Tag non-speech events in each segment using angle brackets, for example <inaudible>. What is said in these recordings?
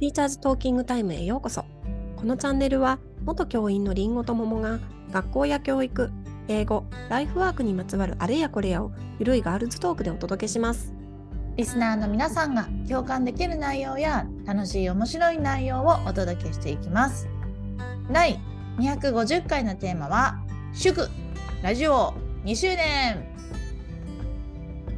ティーチャーズトーキングタイムへようこそ。このチャンネルは元教員のりんごと桃が学校や教育、英語、ライフワークにまつわるあれやこれやをゆるいガールズトークでお届けします。リスナーの皆さんが共感できる内容や楽しい面白い内容をお届けしていきます。第250回のテーマは祝ラジオ2周年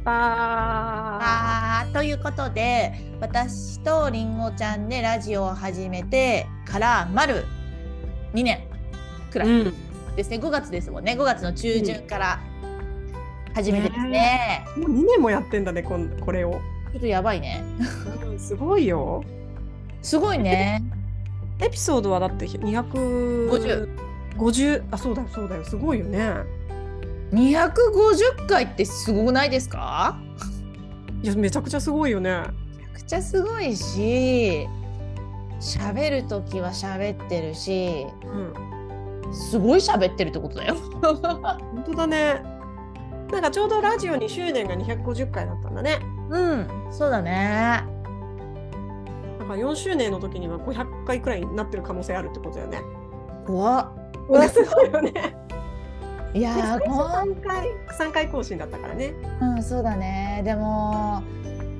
あということで私とりんごちゃんでラジオを始めてから丸2年くらいうん。ですね、5月ですもんね5月の中旬から始めてですね、もう2年もやってんだね、こんこれを。ちょっとやばいねうんすごいよ。すごいねエピソードはだって250。50 50あ、そうだよ、そうだよ。すごいよね。250回ってすごくないですか？いや、めちゃくちゃすごいよね。めちゃくちゃすごいし喋る時は喋ってるしうん。すごい喋ってるってことだよ <laughs> 本当だね。なんかちょうどラジオ2周年が250回だったんだね。うんそうだねだから4周年の時には500回くらいになってる可能性あるってことだよね。怖っ <laughs> すごいよね。いやー最初こん3回、3回更新だったからね。うんそうだねでも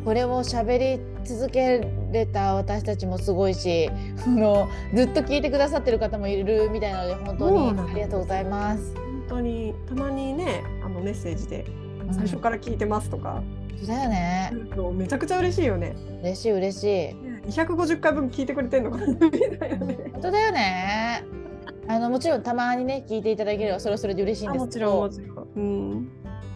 これを喋り続けれた私たちもすごいしあのずっと聞いてくださってる方もいるみたいなので本当にありがとうございます。本当に、たまにね、あのメッセージで、うん最初から聞いてますとか、そうだよねうんめちゃくちゃ嬉しいよね。嬉しい嬉しい250回分聞いてくれてんのかなみたいなね。本当だよねあのもちろんたまにね聞いていただければそれはそれで嬉しいんあですけどもちろん、もちろん。うん。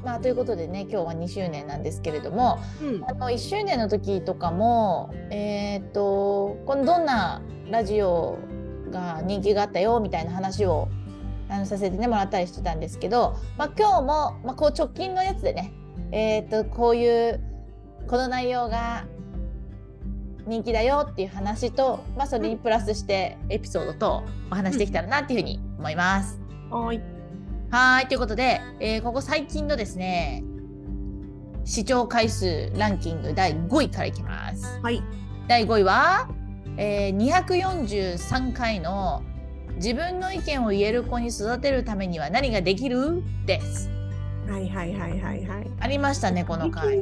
まあということでね今日は2周年なんですけれどもうんあの1周年の時とかもえーっとこのどんなラジオが人気があったよみたいな話をあのさせて、ね、もらったりしてたんですけど、まあ、今日も、まあ、こう直近のやつでね、えーっとこういうこの内容が人気だよっていう話と、まあ、それにプラスしてエピソードとお話しできたらなっていうふうに思います。はーい。はーいということで、えーここ最近のですね視聴回数ランキング第5位からいきます。はい。第5位は、えー243回の自分の意見を言える子に育てるためには何ができる？です。はいはいはいはいはい。ありましたねこの最回。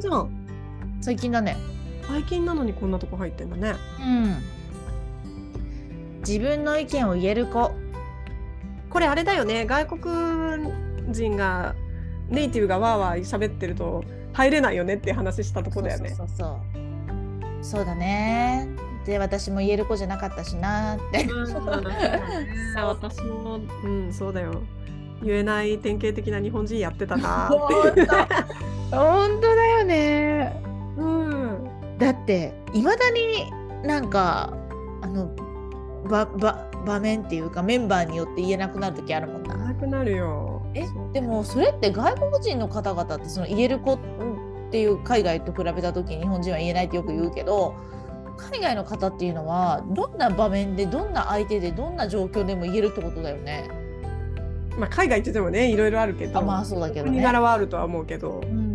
最近だね。最近なのにこんなとこ入ってんだね。うん。自分の意見を言える子。これあれだよね。外国人がネイティブがわーわー喋ってると入れないよねって話したとこだよね。そうそうそうだね。で私も言える子じゃなかったしなーって。うんそう私もうんそうだよ。言えない典型的な日本人やってたな。本当だよね。うん。だっていまだになんかあのばば場面っていうかメンバーによって言えなくなる時あるもんな。なくなるよ。えでもそれって外国人の方々ってその言える子っていう海外と比べた時に日本人は言えないってよく言うけど海外の方っていうのはどんな場面でどんな相手でどんな状況でも言えるってことだよね。まあ海外って言ってもねいろいろあるけど。あまあそうだけど国ね。柄はあるとは思うけどう。ん、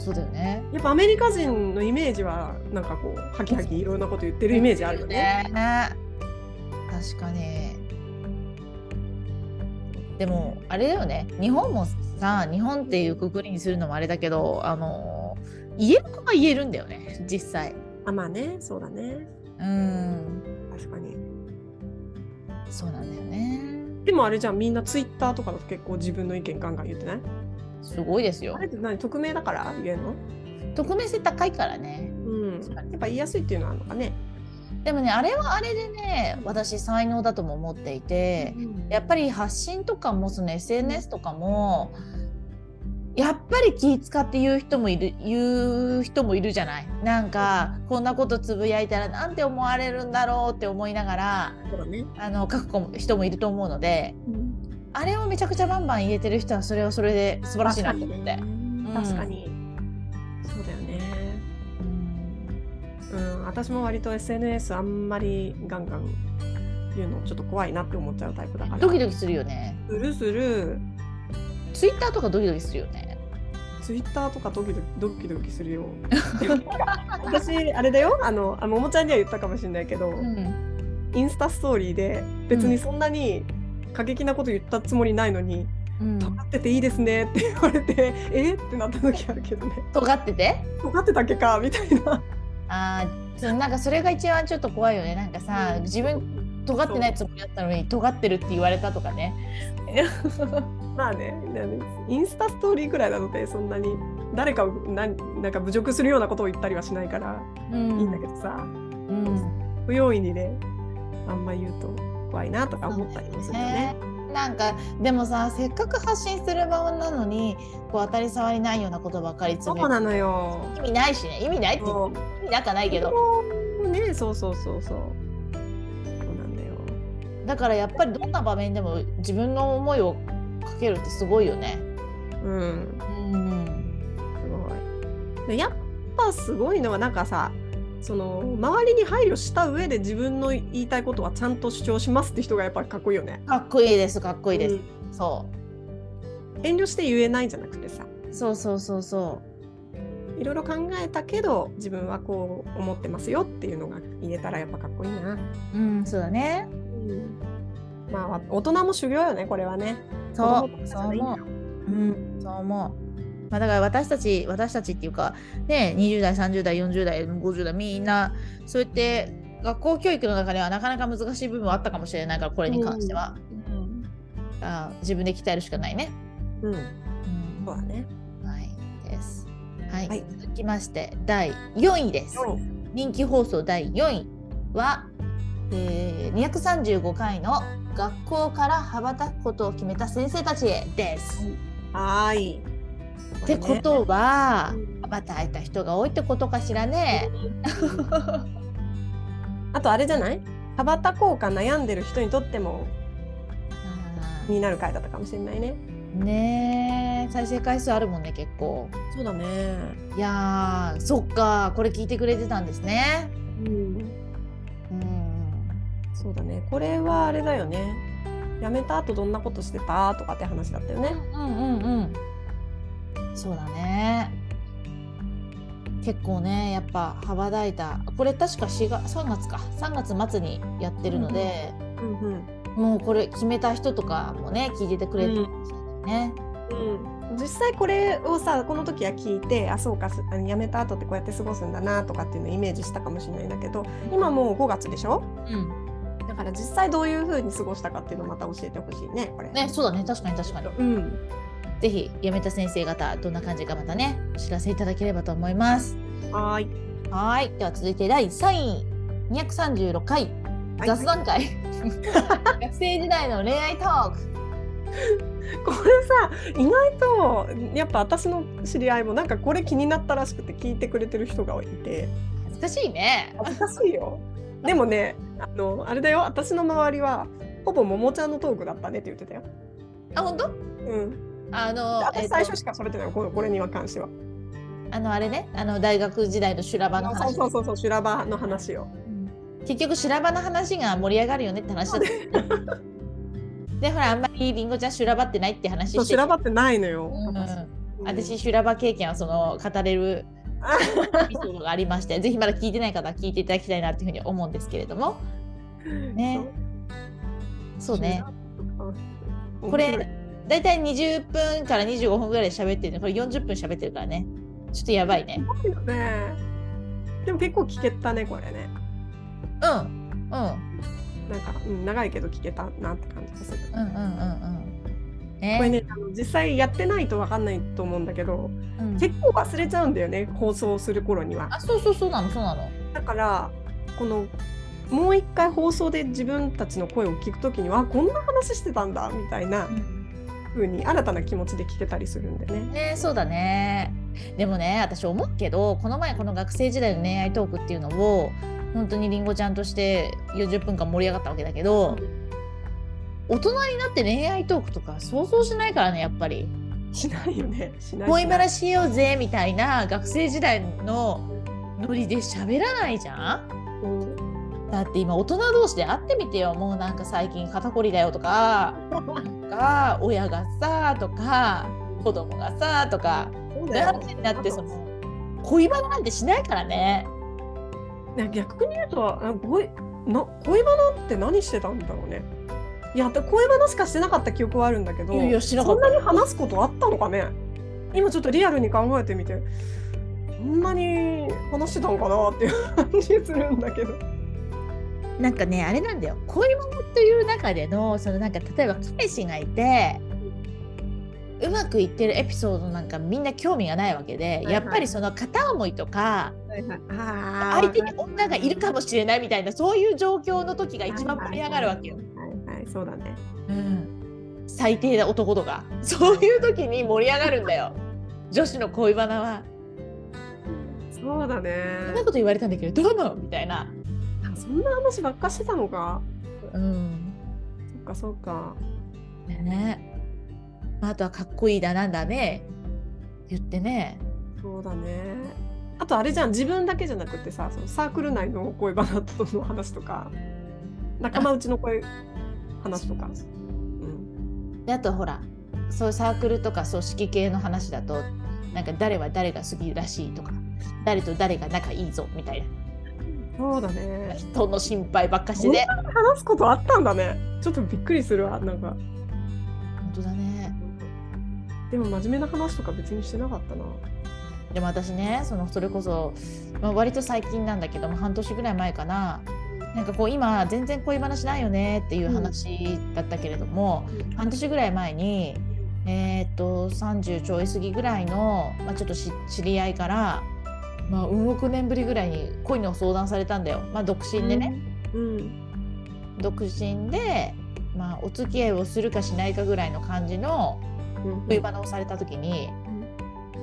そうだよね。やっぱアメリカ人のイメージはなんかこうハキハキいろんなこと言ってるイメージあるよね。ね確かに。でもあれだよね日本もさ日本っていうくくりにするのもあれだけどあの言える子は言えるんだよね実際。あまあねそうだねうん確かに。そうなんだよね。でもあれじゃんみんなツイッターとかだと結構自分の意見ガンガン言ってない？すごいですよあれ。って何匿名だから？言えんの？匿名性高いからね。うん。やっぱ言いやすいっていうのはあるのかね。でもねあれはあれでね私才能だとも思っていて。やっぱり発信とかもその SNS とかもやっぱり気使って言う人もいる言う人もいるじゃない？なんかこんなことつぶやいたらなんて思われるんだろうって思いながらね。あの書く人もいると思うのでうんあれをめちゃくちゃバンバン言えてる人はそれはそれで素晴らしいなと思って。確かに。そうだよね。うんうん。私も割と SNS あんまりガンガン言うのちょっと怖いなって思っちゃうタイプだから。ドキドキするよね。するする。ツイッターとかドキドキするよね。ツツイッターとかドキドキドキドキするよ <laughs> 私あれだよあのあももちゃんには言ったかもしれないけど、うんインスタストーリーで別にそんなに過激なこと言ったつもりないのにうん「尖ってていいですね」って言われて「え？っ?」ってなった時あるけどね。尖ってて「尖ってたっけか」みたいな。あーそうなんかそれが一番ちょっと怖いよね。なんかさ自分尖ってないつもりだったのに尖ってるって言われたとかね。<laughs> まあね、インスタストーリーぐらいなのでそんなに。誰かをなんなんか侮辱するようなことを言ったりはしないからういいんだんけどさ、うん。不用意にねあんま言うと怖いなとか思ったりもするよね。なんかでもさせっかく発信する場なのにこう当たり障りないようなことばっかりつぶやいてそうなのよ。意味ないしね意味ないって意味なんかないけどね、そうそうそうそう。そうなんだよ。だからやっぱりどんな場面でも自分の思いをかけるってすごいよね。うん、うんすごい。でやっぱすごいのはなんかさ、その周りに配慮した上で自分の言いたいことはちゃんと主張しますって人がやっぱりかっこいいよね。かっこいいですかっこいいです。うんそ遠慮して言えないんじゃなくてさ。うそうそうそうそいろいろ考えたけど自分はこう思ってますよっていうのが言えたらやっぱかっこいいな。う。うんそうだね。まあ大人も修行よねこれはね。そうそう思う。うんそう思う。まあ、だから私たち私たちっていうかね20代30代40代50代みんなそうやって学校教育の中ではなかなか難しい部分はあったかもしれないからこれに関しては、あ自分で鍛えるしかないね。うん、うんそうだね。はいです。はい、はい続きまして第4位です。人気放送第4位は、えー、235回の学校から羽ばたくことを決めた先生たちへです。はーい。ってことは、うん羽ばた人が多いってことかしらね。あとあれじゃない？羽ばたこうか悩んでる人にとっても気になる回だったかもしれないね。ねえ再生回数あるもんね結構。そうだね。いやーそっかこれ聞いてくれてたんですね。うん、うんそうだね。これはあれだよね。辞めた後どんなことしてた？とかって話だったよね。うんうんうんそうだね。結構ねやっぱ羽ばたいた。これ確か4月3月か。3月末にやってるので、うんうん。もうこれ決めた人とかもね聞いててくれてるしれないね。うん、実際これをさこの時は聞いてあそうかすあの辞めた後ってこうやって過ごすんだなとかっていうのをイメージしたかもしれないんだけど今もう5月でしょ？うん。だから実際どういう風に過ごしたかっていうのをまた教えてほしいねこれ。ねそうだね。確かに確かに。うん、ぜひ辞めた先生方どんな感じかまたねお知らせいただければと思います。はーいはいでは続いて第3位236回はい雑談会、学生時代の恋愛トーク。<laughs> これさ意外とやっぱ私の知り合いもなんかこれ気になったらしくて聞いてくれてる人がいて恥ずかしいね。恥ずかしいよ。でもねあのあれだよ私の周りはほぼももちゃんのトークだったねって言ってたよ。あ本当？うん、あの、最初しかそれてないよこのこれには関しては。あのあれねあの大学時代の修羅場の話そうそうそうそう修羅場の話を。結局修羅場の話が盛り上がるよねって話だった。でほらあんまりりんごちゃん修羅場ってないって話して。修羅場ってないのよ。うん。うん。私修羅場経験はその語れるエピソードがありましてぜひまだ聞いてない方は聞いていただきたいなっていうふうに思うんですけれども。<laughs> ね。そう。ね。これだいたい20分から25分ぐらいで喋ってるのこれ40分喋ってるからね。ちょっとやばいね。ね。でも結構聞けたねこれね。うん。うん。なんか、うん、長いけど聞けたなって感じがする。うんうんうんうん。ねこれねあの実際やってないと分かんないと思うんだけどうん。結構忘れちゃうんだよね放送する頃には。あそうそうそうなのそうなの。だからこのもう一回放送で自分たちの声を聞くときにはあこんな話してたんだみたいな風に新たな気持ちで聞けたりするんでね。ねそうだね。でもね私思うけどこの前この学生時代の恋愛トークっていうのを本当にりんごちゃんとして40分間盛り上がったわけだけど大人になって恋愛トークとか想像しないからねやっぱり。しないよね。しない恋しない話しようぜみたいな学生時代のノリで喋らないじゃん？うんだって今大人同士で会ってみてよ。もうなんか最近肩こりだよとか。なんか親がさとか子供がさとか。だになってその恋バナなんてしないからね。ね逆に言うとあ恋な恋バナって何してたんだろうね。いやで恋バナしかしてなかった記憶はあるんだけどいやそんなに話すことあったのかね。今ちょっとリアルに考えてみて。そんなに話してたのかなっていう感じするんだけどなんかねあれなんだよ。恋バナという中でのそのなんか例えば彼氏がいてうまくいってるエピソードなんかみんな興味がないわけで、いはい。やっぱりその片思いとかあ相手に女がいるかもしれないみたいなそういう状況の時が一番盛り上がるわけよ。はいはいそうだね。うん、最低な男とか。<laughs> そういう時に盛り上がるんだよ。女子の恋バナは。そうだね。そんなこと言われたんだけどどうなのみたいな。あそんな話ばっかしてたのか？うん。そっかそっか。ね。あとはかっこいいだなんだね。言ってね。そうだね。あとあれじゃん。自分だけじゃなくてさそのサークル内の恋バナとの話とか。仲間内の恋話とか、う。ん、であとほらそういうサークルとか組織系の話だとなんか誰は誰が好きらしいとか誰と誰が仲いいぞみたいそうだなね。人の心配ばっかしてね話すことあったんだね。ちょっとびっくりするわなんか。本当だね。でも真面目な話とか別にしてなかったな。でも私ねそのそれこそ、まあ、割と最近なんだけども半年ぐらい前かな。なんかこう今全然恋話ないよねっていう話だったけれども、半年ぐらい前にえーっと30ちょい過ぎぐらいの、まあ、ちょっとし知り合いから、まあ、うん億年ぶりぐらいに恋の相談されたんだよ、まあ、独身でね、うん。独身で、まあ、お付き合いをするかしないかぐらいの感じのうん。恋バナをされた時に、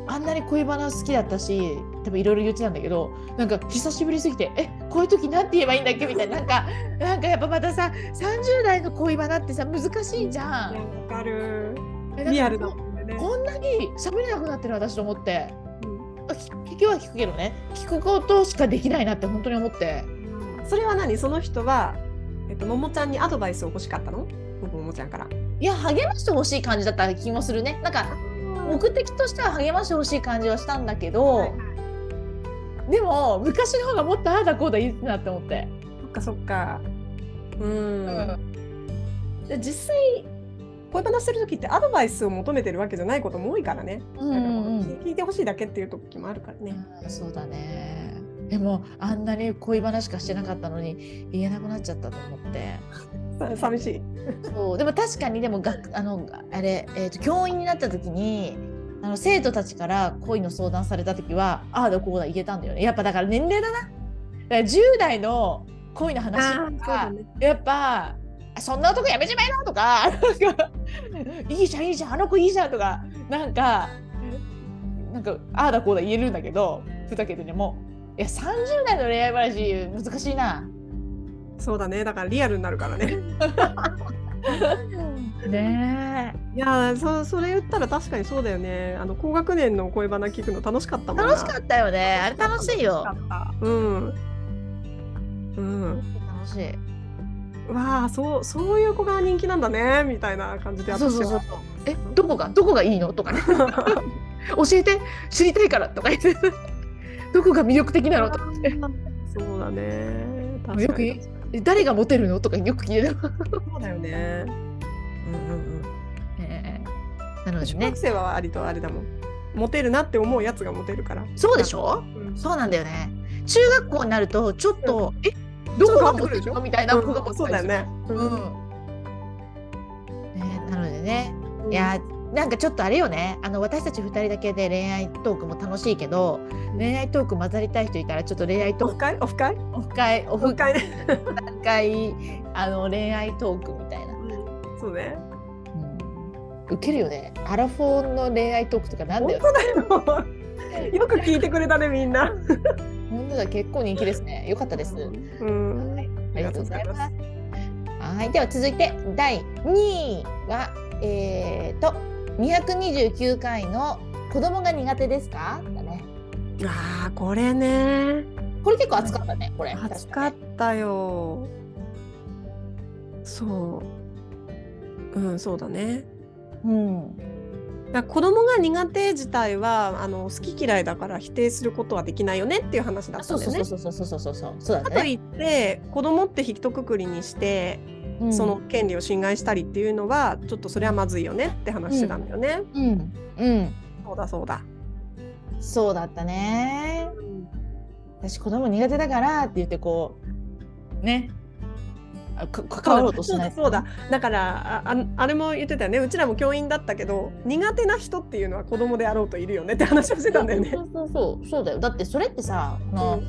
あんなに恋バナ好きだったし多分いろいろ言ってたんだけどなんか久しぶりすぎてえこういう時なんて言えばいいんだっけみたいな。なんかなんかやっぱまたさ30代の恋バナってさ難しいじゃん。わかる。リアルだもんね、こんなに喋れなくなってる私と思って聞聞きは聞くけどね聞くことしかできないなって本当に思ってそれは何？その人は、えっと、ももちゃんにアドバイスを欲しかったの？ももちゃんから。いや励ましてほしい感じだった気もするねなんか目的としては励ましてほしい感じはしたんだけど、はいはいでも昔の方がもっとああだこうだ言ってたなって思って。そっかそっか。うん。うんで実際恋バナしてる時ってアドバイスを求めてるわけじゃないことも多いからね。うんうんうん聞いてほしいだけっていう時もあるからね。うんそうだねでもあんなに恋バナしかしてなかったのに言えなくなっちゃったと思ってさ寂しい。そうでも確かにでもがあのあれ、えー、と教員になった時にあの生徒たちから恋の相談された時はああだこうだ言えたんだよねやっぱだから年齢だなだから10代の恋の話あとか、ね。やっぱあそんな男やめちまえなとかいいじゃんいいじゃんあの子いいじゃんとかなんかなんかああだこうだ言えるんだけどふざけてでもいや30代の恋愛話難しいな。そうだね。だからリアルになるからね。<laughs> ねいやーそそれ言ったら確かにそうだよね。あの高学年の恋バナ聞くの楽しかったえもんな。楽しかったよねあれ楽しいようん。うん。楽しいわあそうそういう子が人気なんだねみたいな感じでそうそうそうはえどこがどこがいいの？とかね。<laughs> 教えて知りたいからとか言ってどこが魅力的なの？とか言ってそうだね。確よく誰がモテるの？とかよく聞いてる、そうだよね。うんうんうん。ねなのでね。小学生は割とあれだもん。モテるなって思うやつがモテるから。そうでしょ？うん。そうなんだよね。中学校になるとちょっと、えどこがモテるのみたいな子がうんそうだよね。うん、ねなのでね。いやなんかちょっとあれよね。あの私たち2人だけで恋愛トークも楽しいけど恋愛トーク混ざりたい人いたらちょっと恋愛トオークフ会？オフ会？オフ会。オフ会。ね会。<laughs> あの恋愛トークみたいな、そうね。うん、ウケるよね。アラフォーの恋愛トークとかなんだ本よ当だよ。<laughs> よく聞いてくれたねみんな本当だ結構人気ですね。よかったです、うん。はい、ありがとうございます。はい。では続いて第2位はえー、と229回の子供が苦手ですか？だね。あーこれね。これ結構熱かったねこれ。暑かったよ。そう。うんそうだね。うんだ子供が苦手自体はあの好き嫌いだから否定することはできないよねっていう話だったんだよね。そうそうそうそうそうそうそう。だかといって子供って一括りにして、うん。その権利を侵害したりっていうのはちょっとそれはまずいよねって話してたんだよね。うん。うん。そうだそうだ。そうだったね。私子供苦手だからって言ってこうね関わろうとしないそうだだ。だからあああれも言ってたよね。うちらも教員だったけど苦手な人っていうのは子供であろうといるよね。って話をしてたんだよね。そうそうそうそうだよだってそれってさあの、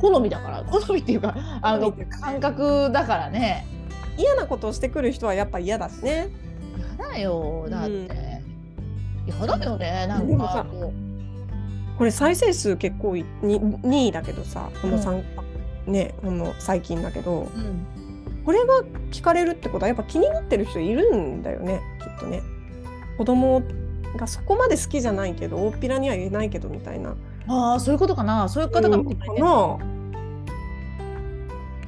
好みだから。好みっていうかあの感覚だからね。嫌なことをしてくる人はやっぱ嫌だしね。やだよ。だって、うん。やだよね。なんでもさかここれ再生数結構いに2位だけどさこの3、ねこの最近だけどう、うん、これが聞かれるってことはやっぱ気になってる人いるんだよねきっとね。子供がそこまで好きじゃないけど大っぴらには言えないけどみたいな。ああそういうことかな。そういう方がうんかな。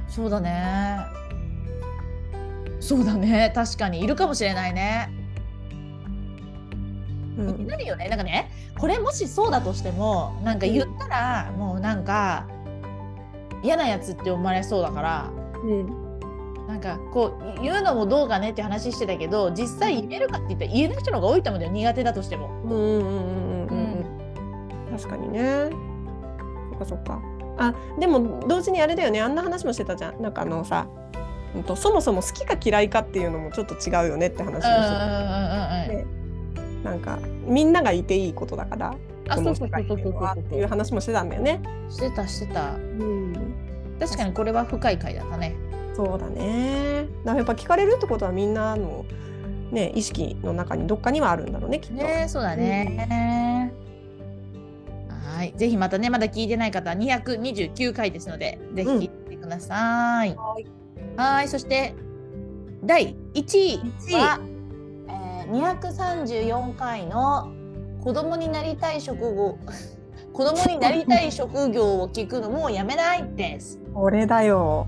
そうだね。そうだね。確かに。いるかもしれないね。うん。なるよね？なんかねこれもしそうだとしてもなんか言ったら、もうなんか嫌なやつって思われそうだからうんなんかこう言うのもどうかねって話してたけど実際言えるかって言ったら言えない人の方が多いと思うんだよ。苦手だとしても。うんうんうんうんうんうん。確かにね。そっかそっか。あでも同時にあれだよね。あんな話もしてたじゃん。なんかあのさ、うんと、そもそも好きか嫌いかっていうのもちょっと違うよねって話をしてうんうんうんうんた、うんねなんかみんながいていいことだからあこそうそうそうそうそう。はっていう話もしてたんだよね。してたしてた。うん、確かにこれは深い回だったね。そうだねだやっぱ聞かれるってことはみんなの、ね、意識の中にどっかにはあるんだろうねきっと。ねそうだね。はいぜひまたねまだ聞いてない方は229回ですのでぜひ聞いてください。はいはいそして第1位は、えー、234回の子供になりたい職業子供になりたい職業を聞くのもやめないです。これだよ。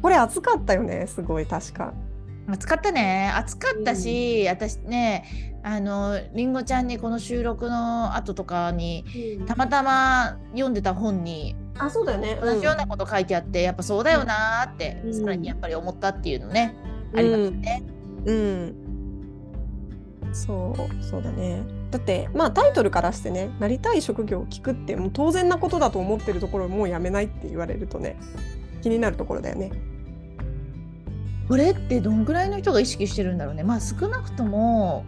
これ熱かったよねすごい確か。暑かったね暑かったし、私ねあのりんごちゃんにこの収録の後とかにたまたま読んでた本にあそうだよね。同じようなこと書いてあって、やっぱそうだよなーって、うんさらにやっぱり思ったっていうのね、ありましたね。うん。そうそうだね。だってまあタイトルからしてねなりたい職業を聞くってもう当然なことだと思ってるところをもうやめないって言われるとね気になるところだよね。これってどんぐらいの人が意識してるんだろうねまあ少なくとも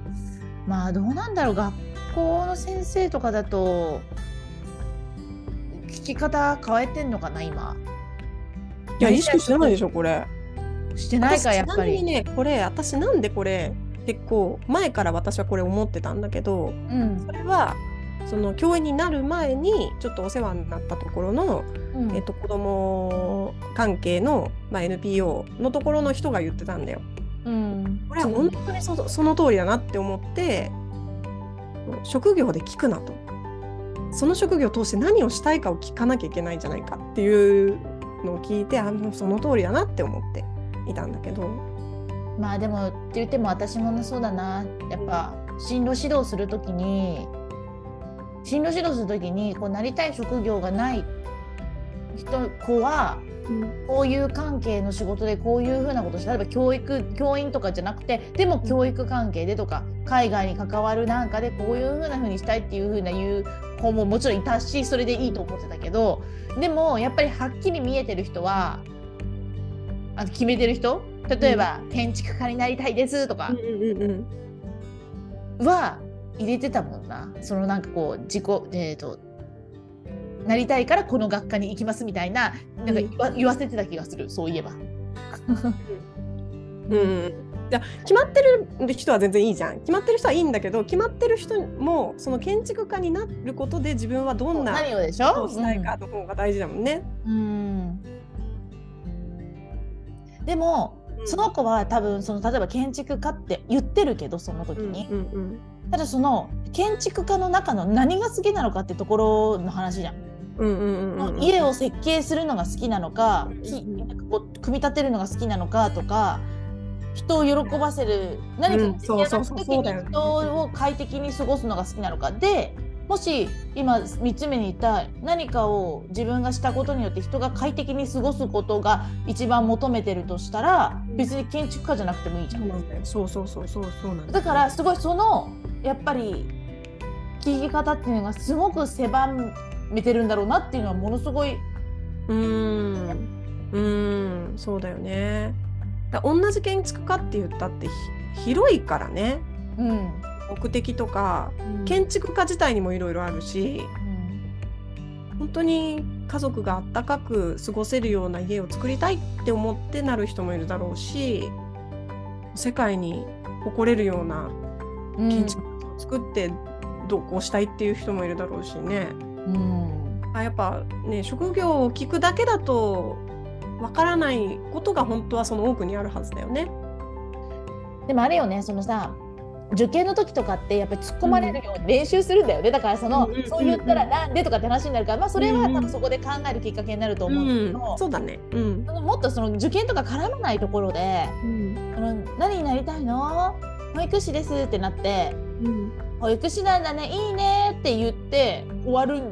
まあどうなんだろう学校の先生とかだと聞き方変えてんのかな今いや意識してないでしょこれ。してないか私やっぱり。ちなみにねこれ私なんでこれ結構前から私はこれ思ってたんだけどうんそれはその教員になる前にちょっとお世話になったところの、うんえっと、子供関係の、まあ、NPO のところの人が言ってたんだよ。うんこれは本当にそその通りだなって思って職業で聞くなとその職業を通して何をしたいかを聞かなきゃいけないんじゃないかっていうのを聞いてあもうその通りだなって思っていたんだけど。まあでもって言っても私もねそうだな。やっぱ進路指導するときに進路指導するときにこうなりたい職業がない人子はこういう関係の仕事でこういうふうなことして例えば教育教員とかじゃなくてでも教育関係でとか海外に関わるなんかでこういうふうなふうにしたいっていうふうな言う子ももちろんいたしそれでいいと思ってたけどでもやっぱりはっきり見えてる人はあ決めてる人例えば、建築家になりたいですとかうんうんうんうん。は入れてたもんな。そのなんかこう自己えっ、となりたいからこの学科に行きますみたいななんか言わ,、言わせてた気がする。そういえば。<laughs> うんいや決まってる人は全然いいじゃん。決まってる人はいいんだけど決まってる人もその建築家になることで自分はどんな何をでしょ？ことをしたいかの方が大事だもんね。うん。でも、その子は多分その例えば建築家って言ってるけどその時に、うんうんただその建築家の中の何が好きなのかってところの話じゃん。うんうんうんうんうん。家を設計するのが好きなのか、きうんなんかこう組み立てるのが好きなのかとか人を喜ばせる何かうんそうそうそう時に人を快適に過ごすのが好きなのか。でもし今3つ目に言った何かを自分がしたことによって人が快適に過ごすことが一番求めてるとしたら別に建築家じゃなくてもいいじゃん。そうそうそうそうそうなんだだからすごいそのやっぱり聞き方っていうのがすごく狭めてるんだろうなっていうのはものすごいうーん。うーん。そうだよね。だ同じ建築家って言ったってひ広いからね。うん目的とかうん建築家自体にもいろいろあるし本当に家族があったかく過ごせるような家を作りたいって思ってなる人もいるだろうし世界に誇れるようなうん建築物を作って同行したいっていう人もいるだろうしね。うんあやっぱね職業を聞くだけだとわからないことが本当はその奥にあるはずだよね。でもあれよねそのさ受験の時とかってやっぱり突っ込まれるように練習するんだよね、だからその、うんうんうんうんそう言ったらなんでとかって話になるからまあそれはうんうん多分そこで考えるきっかけになるとう思うんだけど、ん、そうだね。うん。もっとその受験とか絡まないところでうん。「その何になりたいの？保育士です」ってなってうん。「保育士なんだねいいね」って言って終わる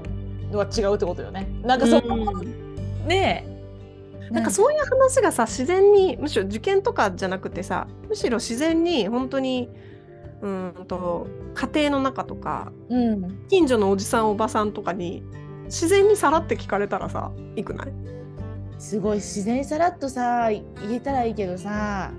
のは違うってことよね。なんかその、ねえなんかそういう話がさ自然にむしろ受験とかじゃなくてさむしろ自然に本当にうーんと家庭の中とかうん近所のおじさんおばさんとかに自然にさらって聞かれたらさいくない？すごい自然にさらっとさ言えたらいいけどさ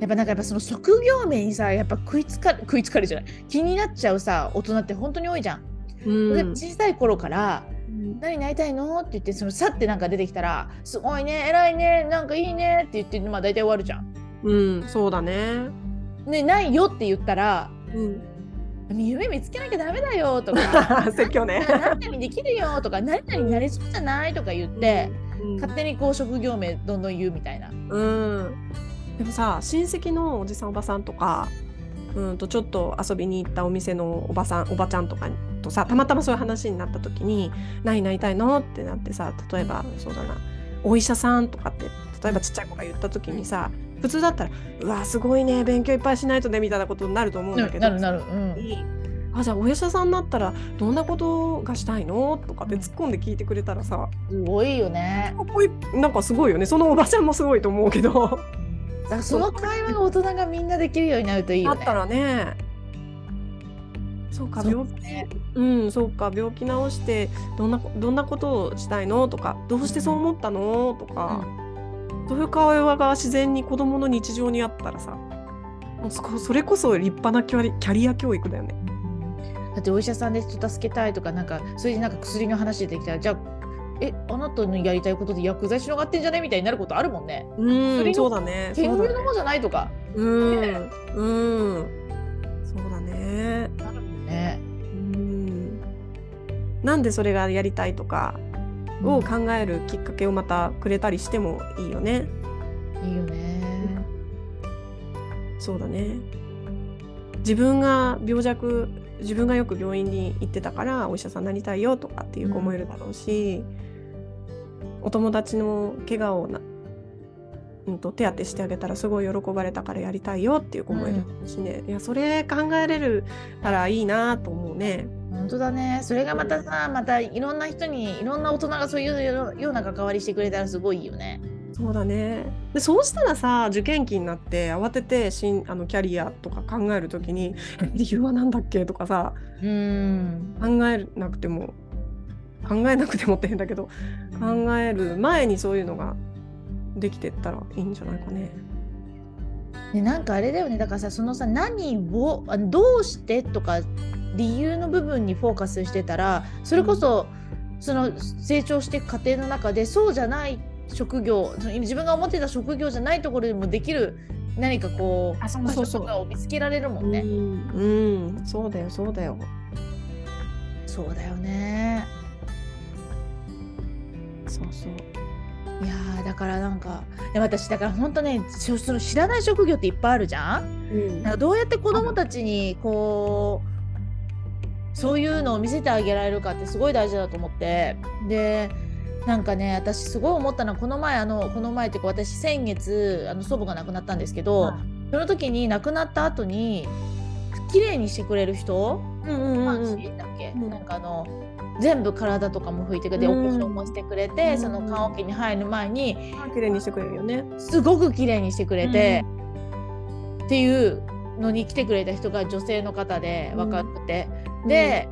やっぱなんかやっぱその職業名にさやっぱ食いつか食いつかれじゃない気になっちゃうさ大人って本当に多いじゃん。うんで小さい頃から「何になりたいの?」って言ってそのさってなんか出てきたら「すごいね偉いねなんかいいね」って言ってまあ大体終わるじゃん。うん、そうだね。ねないよって言ったらうん、「夢見つけなきゃダメだよ」とか <laughs> 説教ね。「何々できるよ」とか「何々になれそうじゃない?」とか言って、うん勝手にこう職業名どんどん言うみたいな。うん、でもさ親戚のおじさんおばさんとかうんとちょっと遊びに行ったお店のおばさんおばちゃんとかとさたまたまそういう話になった時に「何になりたいの?」ってなってさ例えばそうだなお医者さんとかって例えばちっちゃい子が言った時にさ普通だったら「うわすごいね勉強いっぱいしないとね」みたいなことになると思うんだけど。なるなる。うんあじゃあお医者さんになったらどんなことがしたいの？とかって突っ込んで聞いてくれたらさ、すごいよね。なんかすごいよねそのおばちゃんもすごいと思うけど。だからその会話が大人がみんなできるようになるといいよね。あったらね。そうか病気ねうんそうか病気治してどんなこどんなことをしたいの？とかどうしてそう思ったの？とか、そういう会話が自然に子供の日常にあったらさもうそれこそ立派なキャリア教育だよね。だってお医者さんで人助けたいとかなんかそれでなんか薬の話出てきたらじゃあえあなたのやりたいことで薬剤師のがってんじゃねみたいになることあるもんね。うんそうだね。研究の方じゃないとかうんうんそうだね。なるもんね。うんなんでそれがやりたいとかを考えるきっかけをまたくれたりしてもいいよね。いいよね。そうだね。自分が病弱自分がよく病院に行ってたからお医者さんになりたいよとかっていう子もいるだろうし、お友達の怪我をな、うん、と手当てしてあげたらすごい喜ばれたからやりたいよっていう子もいるだろうしね、いやそれ考えれるたらいいなと思うね。本当だね。それがまたさまたいろんな人にいろんな大人がそういうような関わりしてくれたらすごいよね。そうだねでそうしたらさ受験期になって慌ててしんあのキャリアとか考える時に「え <laughs> 理由は何だっけ?」とかさうん。考えなくても考えなくてもって変だけど考える前にそういうのができてったらいいんじゃないかね。ね、なんかあれだよねだからさそのさ何をあどうしてとか理由の部分にフォーカスしてたらそれこそ、その成長していく過程の中でそうじゃない職業自分が思ってた職業じゃないところでもできる何かこうあそうそうそうを見つけられるもんね。うん、うん、そうだよそうだよ。そうだよね。そうそう。いやーだからなんか私だから本当ねそその知らない職業っていっぱいあるじゃん？うんかどうやって子どもたちにこうそういうのを見せてあげられるかってすごい大事だと思って。でなんかね私すごい思ったのはこの前あのこの前っていうか私先月あの祖母が亡くなったんですけど、はい。その時に亡くなった後に綺麗にしてくれる人うんうんだっけ、うん。なんかあの全部体とかも拭いてくれて、うんお化粧もしてくれて、うんその棺桶に入る前に綺麗にしてくれるよね。すごく綺麗にしてくれて、っていうのに来てくれた人が女性の方で若くて、で、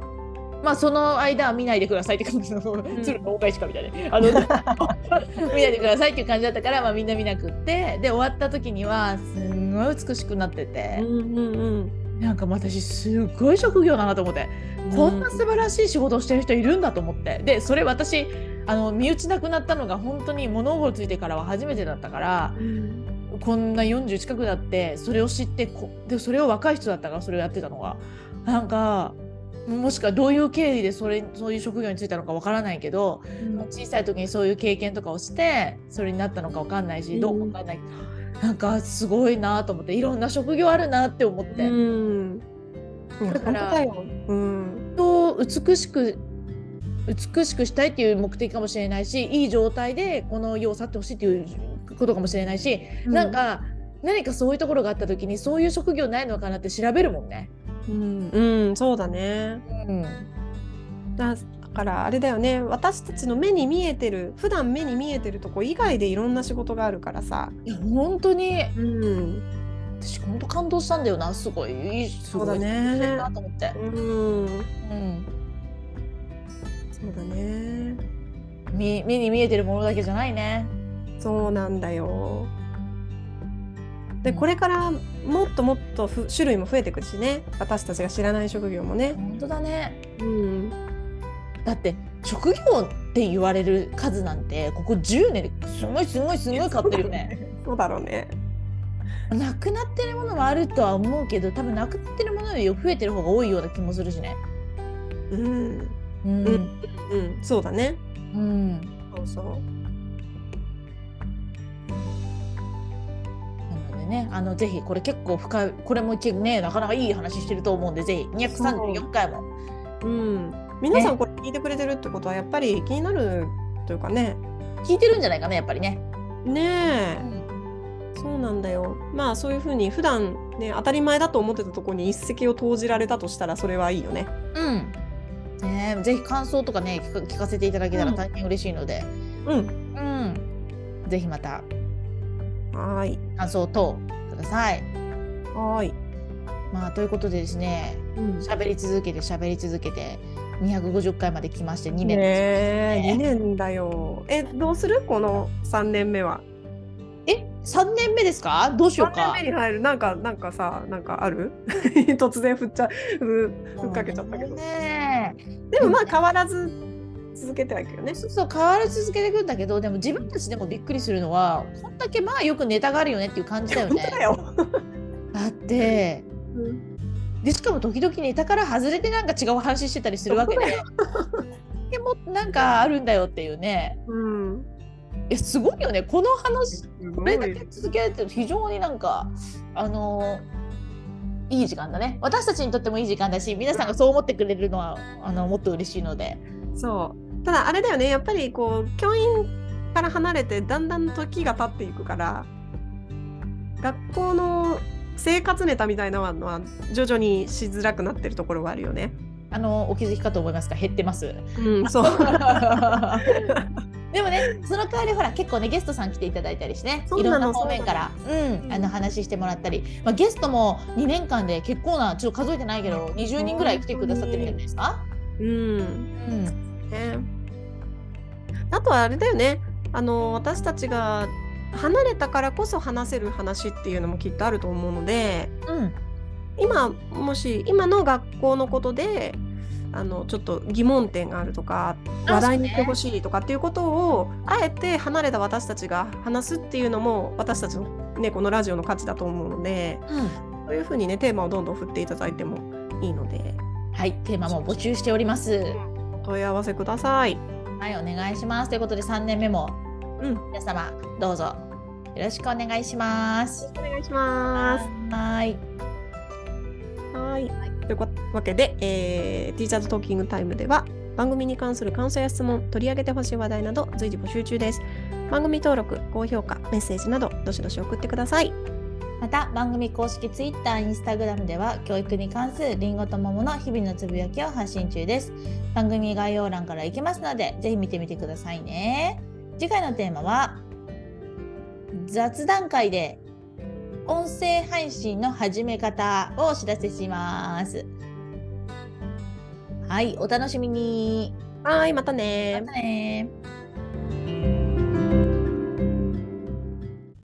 まあその間は見ないでくださいって感じの、鶴の大返しかみたいなね。あの <laughs> 見ないでくださいっていう感じだったから、まあ、みんな見なくってで終わった時にはすんごい美しくなってて。う、んうんうん。なんか私すごい職業だなと思って、こんな素晴らしい仕事をしてる人いるんだと思って。でそれ私あの身内なくなったのが本当に物心ついてからは初めてだったから。うん。こんな40近くなってそれを知ってこでそれを若い人だったからそれをやってたのが。なんかもしくはどういう経緯でそれそういう職業に就いたのかわからないけど小さい時にそういう経験とかをしてそれになったのかわかんないしどうかわかんない、なんかすごいなと思っていろんな職業あるなって思って、うん。だからうん。人を美しく美しくしたいっていう目的かもしれないしいい状態でこの世を去ってほしいっていうことかもしれないし、なんか何かそういうところがあった時にそういう職業ないのかなって調べるもんね。うん、うん、そうだね。うん、だだからあれだよね。私たちの目に見えてる普段目に見えてるとこ以外でいろんな仕事があるからさ、いや本当に。うん、私本当感動したんだよな。すごいいいすごいそうだね。と思って。うん、うん。そうだね。み目に見えてるものだけじゃないね。そうなんだよでうん。これからもっともっとふ種類も増えてくるしね。私たちが知らない職業もね、本当だね。うん、だって職業って言われる数なんてここ10年ですごいすごいすごい変わってるよね。<laughs> そうだろうね。なくなってるものもあるとは思うけど多分なくなってるものより増えてる方が多いような気もするしね。うん、うん。うん。うん、そうだね。うん。そうそうね、あのぜひこれ結構深い、これもね、なかなかいい話してると思うんで、ぜひ234回も。うん、皆さんこれ聞いてくれてるってことはやっぱり気になるというかね。聞いてるんじゃないかな、やっぱりね。ねうん。えそうなんだよ。まあそういうふうに普段ね当たり前だと思ってたところに一石を投じられたとしたらそれはいいよね。うん。ねえぜひ感想とかね聞か、せていただけたらうん。大変嬉しいので、うん。うん。ぜひまたはーい。感想等ください。はーい、まあ、ということでですね、うん、喋り続けて喋り続けて、250回まで来まして2年です。ね。え2年だよ。えどうする？この3年目は。え、3年目ですか？どうしよう3か年。目に入る。なんかなんかさなんかある？<laughs> 突然振っちゃうふっかけちゃったけど、ね。えでもまあ変わらず続けてはいくよね。そうそう変わり続けていくんだけどでも自分たちでもびっくりするのはこんだけまあよくネタがあるよねっていう感じだよね。本当だ。よ、だってでしかも時々ネタから外れてなんか違う話してたりするわけで。でもなんかあるんだよっていうね。うん。えすごいよね。この話これだけ続けられてると非常になんかあのいい時間だね。私たちにとってもいい時間だし皆さんがそう思ってくれるのはあのもっと嬉しいので。そうただあれだよねやっぱりこう教員から離れてだんだん時が経っていくから学校の生活ネタみたいなのは徐々にしづらくなってるところはあるよね。あのお気づきかと思いますが減ってます。うん、そう。<laughs> でもねその代わりほら結構ねゲストさん来ていただいたりしてねそうなのいろんな方面から。うんあの話してもらったり、まあ、ゲストも2年間で結構なちょっと数えてないけど20人ぐらい来てくださってるんじゃないですか？うん。うんね、あとはあれだよね。あの私たちが離れたからこそ話せる話っていうのもきっとあると思うのでうん。今もし今の学校のことであのちょっと疑問点があるとかあ話題にしてほしいとかっていうことをあえて離れた私たちが話すっていうのも私たちの、ね、このラジオの価値だと思うのでうん。そういうふうにねテーマをどんどん振っていただいてもいいので。はいテーマも募集しております。お問い合わせください。はいお願いしますということで3年目もうん、皆様どうぞよろしくお願いします。お願いします。はいはい。というわけで、えー、ティーチャーズトーキングタイムでは番組に関する感想や質問、取り上げてほしい話題など随時募集中です。番組登録、高評価、メッセージなどどしどし送ってください。また番組公式 Twitter、Instagram では教育に関するりんごと桃の日々のつぶやきを発信中です。番組概要欄から行けますのでぜひ見てみてくださいね。次回のテーマは雑談会で音声配信の始め方をお知らせします。はい、お楽しみに。はい、またねまたね